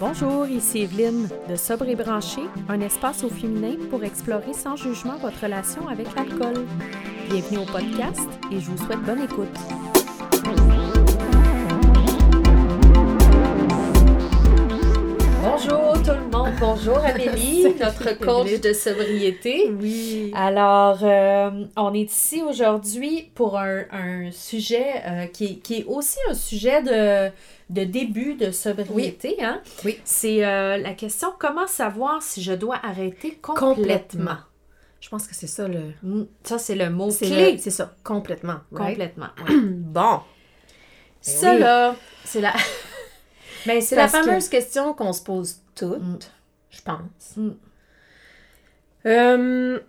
Bonjour, ici Evelyne de Sobre et Branché, un espace au féminin pour explorer sans jugement votre relation avec l'alcool. Bienvenue au podcast et je vous souhaite bonne écoute. Bonjour Amélie, notre coach de sobriété. Oui. Alors, euh, on est ici aujourd'hui pour un, un sujet euh, qui, est, qui est aussi un sujet de, de début de sobriété. Hein? Oui. C'est euh, la question comment savoir si je dois arrêter complètement. Complètement? Je pense que c'est ça le. Mm, Ça, c'est le mot C'est clé. c'est ça, complètement. right? Complètement. ouais. Bon. Ça, oui. là, C'est la, ben, c'est la que- fameuse question qu'on se pose toutes, Mm. Je pense. Mm. Euh,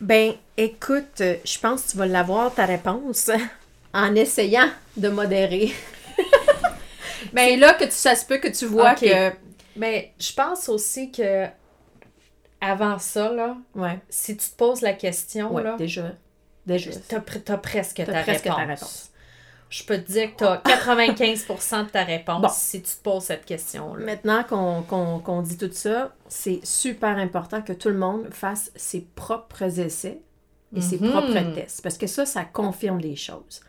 ben, écoute, je pense que tu vas l'avoir ta réponse en essayant de modérer. Ben, c'est là que tu, ça se peut que tu vois que. Mais je pense aussi que avant ça, là, Ouais, si tu te poses la question, ouais, là, déjà. Déjà. t'as, pr- t'as presque, T'as ta, presque réponse. ta réponse. Je peux te dire que t'as 95% de ta réponse Bon. si tu te poses cette question-là. Maintenant qu'on dit tout ça, c'est super important que tout le monde fasse ses propres essais et ses Mhm. propres tests. Parce que ça, ça confirme les choses.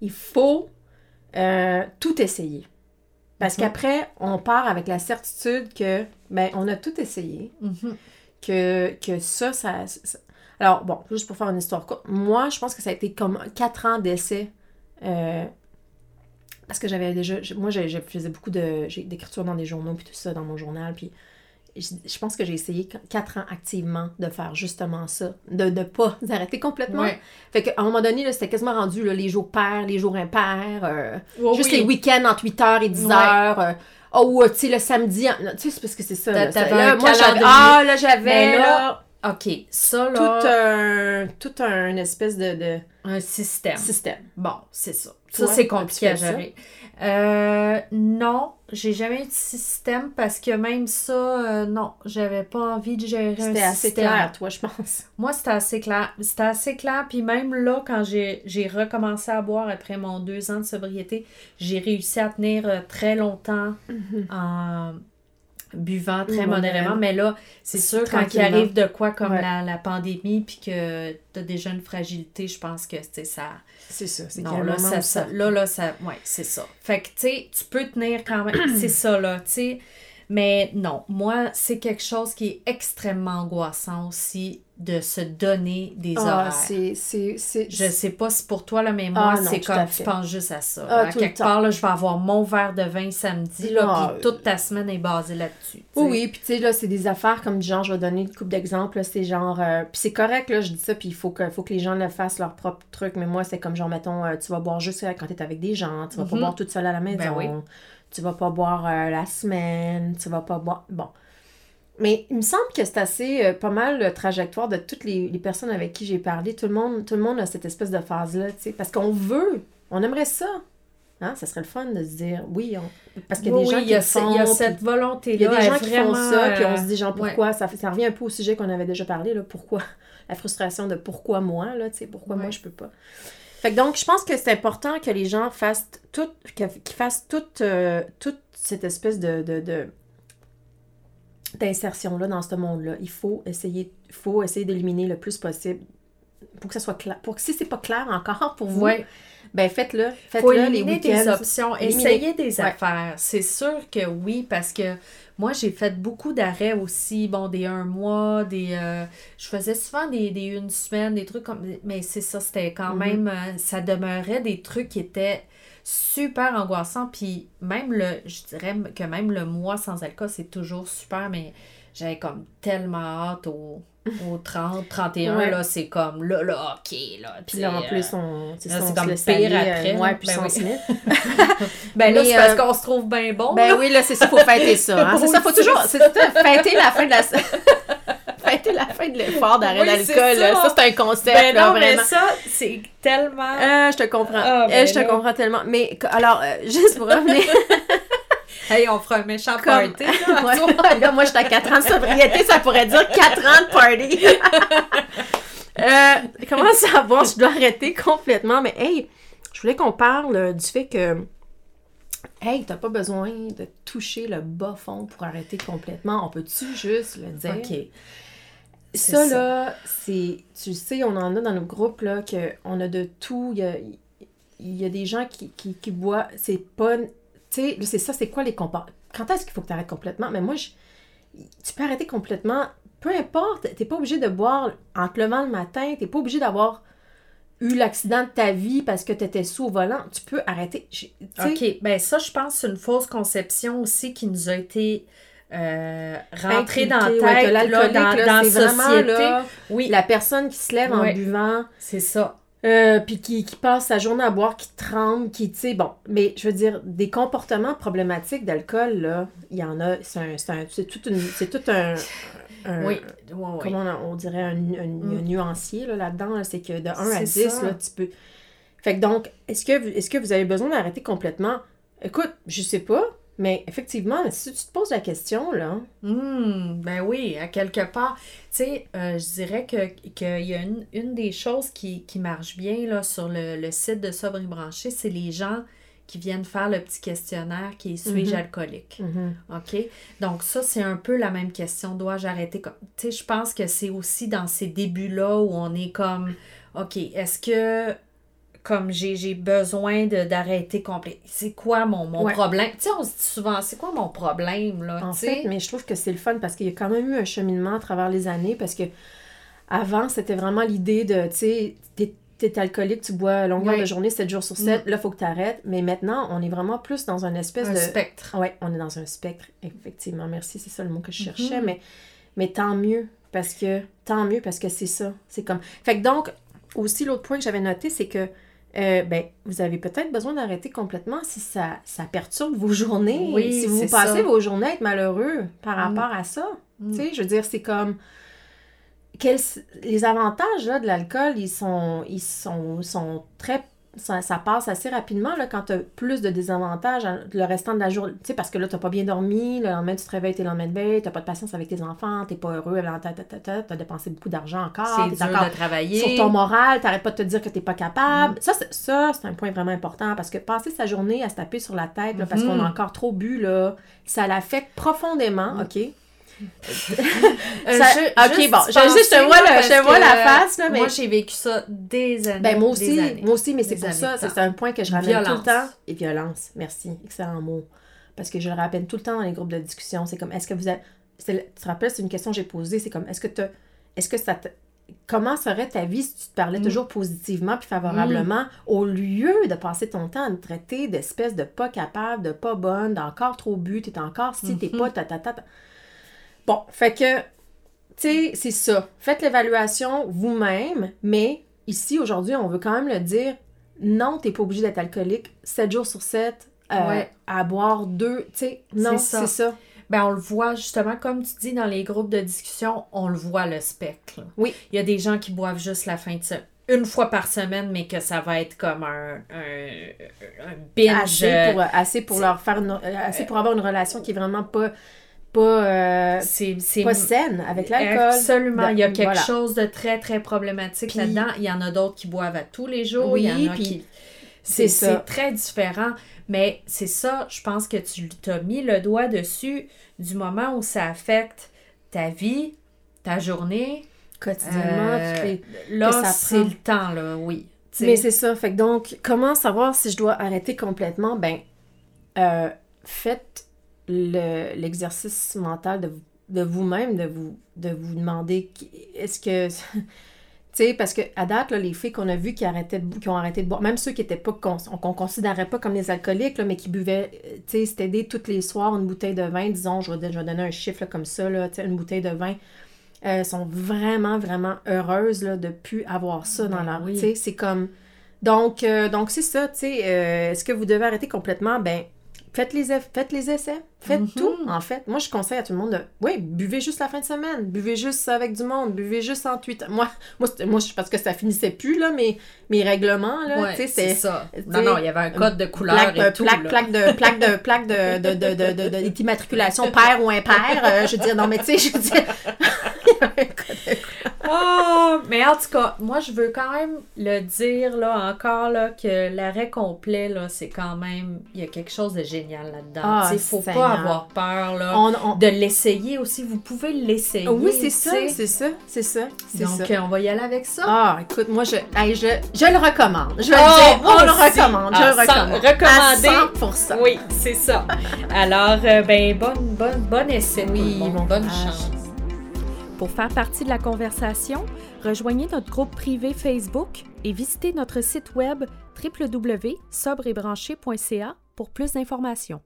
Il faut euh, tout essayer. Parce Mhm. qu'après, on part avec la certitude que, ben, on a tout essayé, Mhm. que, que ça, ça, ça- Alors, bon, juste pour faire une histoire courte, moi, je pense que ça a été comme quatre ans d'essai. Euh, parce que j'avais déjà. Moi, je, faisais beaucoup d'écriture dans des journaux, puis tout ça, dans mon journal. Puis je, je pense que j'ai essayé qu- quatre ans activement de faire justement ça, de ne pas arrêter complètement. Ouais. Fait qu'à un moment donné, c'était quasiment rendu là, les jours pairs, les jours impairs, euh, Oh juste oui. les week-ends entre 8h et 10h. euh, oh, tu sais, le samedi, tu sais, c'est parce que c'est ça. Là, ça- moi, j'avais. Ah, là, j'avais. Là, là, OK, ça, tout là, un, tout un espèce de, de un système. système. Bon, c'est ça. Ça, c'est compliqué à gérer. Euh, non, j'ai jamais eu de système parce que même ça, euh, non, j'avais pas envie de gérer un C'était assez système. clair, toi, je pense. Moi, c'était assez clair. C'était assez clair. Puis même là, quand j'ai recommencé à boire après mon deux ans de sobriété, j'ai réussi à tenir euh, très longtemps en buvant très modérément. Mais là, c'est sûr, quand il arrive de quoi comme Ouais. la, la pandémie, puis que tu as déjà une fragilité, je pense que c'est ça. C'est ça, c'est Non, là, ça- là, là, ça. Ouais, c'est ça. Fait que, tu sais, tu peux tenir quand même. c'est ça, là, tu sais. Mais non, moi, c'est quelque chose qui est extrêmement angoissant aussi de se donner des Ah, horaires. Je sais pas si pour toi, là, mais moi, Ah, non, c'est comme tu penses juste à ça. Ah, à quelque part, là, je vais avoir mon verre de vin samedi, là, Ah, puis toute ta semaine est basée là-dessus. Oui, oui, puis tu sais, là, c'est des affaires comme genre, je vais donner une couple d'exemples, là, c'est genre, euh, puis c'est correct, là, je dis ça, puis il faut que, faut que les gens le fassent leur propre truc, mais moi, c'est comme genre, mettons, euh, tu vas boire juste quand t'es avec des gens, tu vas pas Mhm. boire toute seule à la maison, Ben oui. tu vas pas boire euh, la semaine, tu vas pas boire, bon. Mais il me semble que c'est assez, euh, pas mal, le trajectoire de toutes les, les personnes avec qui j'ai parlé, tout le monde, tout le monde a cette espèce de phase-là, tu sais, parce qu'on veut, on aimerait ça, hein, ça serait le fun de se dire, oui, on... parce qu'il y a Oui, des gens qui il y a, le ce- font, il y a cette volonté-là. il y a des gens qui font ça, puis on euh, se dit genre ouais. pourquoi, ça, revient un peu au sujet qu'on avait déjà parlé, là, pourquoi, la frustration de pourquoi moi, là, tu sais, pourquoi moi je peux pas. Fait que donc, je pense que c'est important que les gens fassent tout, qu'ils fassent toute, euh, toute cette espèce de, de, de- d'insertion-là dans ce monde-là. Il faut essayer, faut essayer d'éliminer le plus possible pour que ça soit clair. Pour que si c'est pas clair encore pour vous, Ouais. ben faites-le. faut Faites-le les des options, Éliminer. essayer des Ouais. affaires. C'est sûr que oui, parce que moi, j'ai fait beaucoup d'arrêts aussi, bon, des un mois, des... euh, je faisais souvent des, des une semaine, des trucs comme... Mais c'est ça, c'était quand Mhm. même... euh, ça demeurait des trucs qui étaient super angoissants, puis même le... Je dirais que même le mois sans alcool, c'est toujours super, mais j'avais comme tellement hâte au... Au 30, 31, Ouais. là, c'est comme là, là, ok, là. Puis là, en plus, euh, on, c'est comme laisse pire aller, euh, après, ouais, là. puis Ben sans oui. Ben là, Mais, c'est parce euh, qu'on se trouve bien bon. Ben là. oui, là, c'est ça, faut fêter ça. Hein? C'est ça, faut toujours c'est fêter la fin de la... la fin de l'effort d'arrêt Oui, d'alcool. ça. Ça, c'est un concept, Ben là, non, mais ça, c'est tellement... Euh, je te comprends. Ah, Euh, ben je te comprends tellement. Mais, alors, euh, juste pour revenir... Hey, on fera un méchant Comme- party, là. Ouais, là, moi, j'étais à 4 ans de sobriété, ça pourrait dire 4 ans de party. comment savoir je dois arrêter complètement? Mais hey, je voulais qu'on parle du fait que Hey, t'as pas besoin de toucher le bas fond pour arrêter complètement. On peut-tu juste le dire? OK. Ça, ça. là, c'est. Tu sais, on en a dans nos groupes, là, qu'on a de tout. Il y a, il y a des gens qui, qui, qui boivent. C'est pas. Tu sais, c'est ça, c'est quoi les comportements? Quand est-ce qu'il faut que tu arrêtes complètement? Mais moi, je, tu peux arrêter complètement. Peu importe, t'es pas obligé de boire en te levant le matin, t'es pas obligé d'avoir eu l'accident de ta vie parce que t'étais sous au volant. Tu peux arrêter. Tu OK. Ben ça, je pense c'est une fausse conception aussi qui nous a été euh, rentrée dans tête ouais, là, dans, là, dans société. là, oui, La personne qui se lève en buvant, c'est ça. Euh, puis qui, qui passe sa journée à boire, qui tremble, qui, tu sais, bon, mais je veux dire, des comportements problématiques d'alcool, là, il y en a, c'est un, c'est tout, tout un, un- oui, comment on, on dirait, un, un- un nuancier, là, là-dedans, là, c'est que de 1 à C'est 10, ça. là, tu peux... Fait que donc, est-ce que, vous- est-ce que vous avez besoin d'arrêter complètement? Écoute, je sais pas, mais effectivement, si tu te poses la question, là, Hmm, ben oui, à quelque part. Tu sais, euh, je dirais que qu'il y a une, une des choses qui, qui marche bien là, sur le, le site de Sobre et Branché, c'est les gens qui viennent faire le petit questionnaire qui est suis-je Mhm. alcoolique? OK? Donc, ça, c'est un peu la même question. Dois-je arrêter? comme- Tu sais, je pense que c'est aussi dans ces débuts-là où on est comme, OK, est-ce que, comme j'ai besoin d'arrêter complet, c'est quoi mon, mon Ouais. problème? Tu sais, on se dit souvent, c'est quoi mon problème, là? En fait, mais je trouve que c'est le fun parce qu'il y a quand même eu un cheminement à travers les années parce que avant, c'était vraiment l'idée de, tu sais, t'es, alcoolique, tu bois longueur de journée, 7 jours sur 7, là, il faut que tu arrêtes. Mais maintenant, on est vraiment plus dans une espèce un de... spectre. Ouais, on est dans un spectre, effectivement. Merci, c'est ça le mot que je cherchais. Mhm. mais, mais tant mieux, parce que tant mieux, parce que c'est ça. C'est comme. Fait que donc, aussi, l'autre point que j'avais noté, c'est que euh, ben, vous avez peut-être besoin d'arrêter complètement si ça, ça perturbe vos journées. Oui, si vous passez ça. vos journées à être malheureux par Mm. rapport à ça. Mm. Tu sais, je veux dire, c'est comme. quels- les avantages là, de l'alcool, ils sont, ils sont, sont très. Ça, ça passe assez rapidement là, quand tu as plus de désavantages hein, le restant de la journée. Tu sais, parce que là, tu pas bien dormi, le lendemain, tu te réveilles, t'es le lendemain de veille, tu pas de patience avec tes enfants, t'es pas heureux, tu as dépensé beaucoup d'argent encore, C'est dur de travailler. sur ton moral, t'arrêtes pas de te dire que t'es pas capable. Mm. Ça, c'est, ça, c'est un point vraiment important parce que passer sa journée à se taper sur la tête là, parce Mhm. qu'on a encore trop bu, là, ça l'affecte profondément, Mm. OK? Euh, Ça- ju- ok, bon, je- je- je te vois le- je te vois la face, là, mais- Moi, j'ai vécu ça des années. Ben moi aussi, années. moi aussi, mais c'est pour ça, c'est un point que je ramène tout le temps. Et violence, merci, excellent mot. Parce que je le rappelle tout le temps dans les groupes de discussion, c'est comme, est-ce que vous avez... le- Tu te rappelles, c'est une question que j'ai posée, c'est comme, est-ce que tu Est-ce que ça te... Comment serait ta vie si tu te parlais Mm. toujours positivement puis favorablement au lieu de passer ton temps à me traiter d'espèce de pas capable, de pas bonne, d'encore trop bu, t'es encore si, t'es Mhm. pas, ta, ta, ta, ta. Bon, fait que, tu sais, c'est ça. Faites l'évaluation vous-même, mais ici, aujourd'hui, on veut quand même le dire, non, t'es pas obligé d'être alcoolique 7 jours sur 7, euh, Ouais. à boire deux, tu sais, non, C'est ça. Ben, on le voit justement, comme tu dis, dans les groupes de discussion, on le voit le spectre. Oui. Il y a des gens qui boivent juste la fin de semaine, une fois par semaine, mais que ça va être comme un, un, un binge. Assez euh, pour, assez pour leur faire une- euh, assez pour avoir une relation qui est vraiment pas, pas, euh, c'est pas saine avec l'alcool. Absolument. Il y a quelque voilà. chose de très, très problématique là-dedans. Il y en a d'autres qui boivent à tous les jours. Oui, il y en a puis qui. c'est C'est ça. c'est très différent. Mais c'est ça, je pense que tu as mis le doigt dessus du moment où ça affecte ta vie, ta journée. Quotidiennement, Euh, les- Là, ça c'est prend. le temps, là, oui. Mais c'est ça. Fait que donc, comment savoir si je dois arrêter complètement? Ben, euh, faites le- l'exercice mental de, vous- de vous-même, de vous, de vous demander est-ce que. Tu sais, parce que à date, là, les filles qu'on a vues qui, arrêtaient de, qui ont arrêté de boire, même ceux qui étaient pas qu'on considérait pas comme des alcooliques, là, mais qui buvaient, euh, tu sais, c'était tous les soirs une bouteille de vin, disons, je vais, je vais donner un chiffre là, comme ça, là, une bouteille de vin, euh, sont vraiment, vraiment heureuses là, de plus avoir ça dans Ben leur... oui. C'est comme... Donc, euh, donc c'est ça, tu sais, euh, est-ce que vous devez arrêter complètement? Ben, faites les, faites les essais, faites Mhm. tout, en fait. Moi, je conseille à tout le monde de, oui, buvez juste la fin de semaine, buvez juste avec du monde, buvez juste en huit Moi, moi, moi, je- parce que ça finissait plus, là, mes, mes règlements, là, ouais, tu sais, c'est ça. Non, non, il y avait un code de couleur Plaque, et de- tout. plaque, là. plaque de plaque de plaque de de de de de, de- d'immatriculation pair ou impair euh, je veux dire non mais tu sais je veux dire oh, mais en tout cas, moi, je veux quand même le dire, là, encore, là, que l'arrêt complet, là, c'est quand même, il y a quelque chose de génial là-dedans. Ah, Il faut Seigneur. pas avoir peur, là, On- on- de l'essayer aussi. Vous pouvez l'essayer. Oui, c'est ça, c'est ça, c'est ça, Donc, ça. on va y aller avec ça. Ah, écoute, moi, je, hey, je, je le recommande. Je vais Oh, le dire, moi on le recommande, je Ah, le recommande. recommandé. À 100%. Oui, c'est ça. Alors, euh, ben, bonne, bonne, bonne essai. tout Oui, le monde. bon bonne chance. Pour faire partie de la conversation, rejoignez notre groupe privé Facebook et visitez notre site web www.sobreetbranché.ca pour plus d'informations.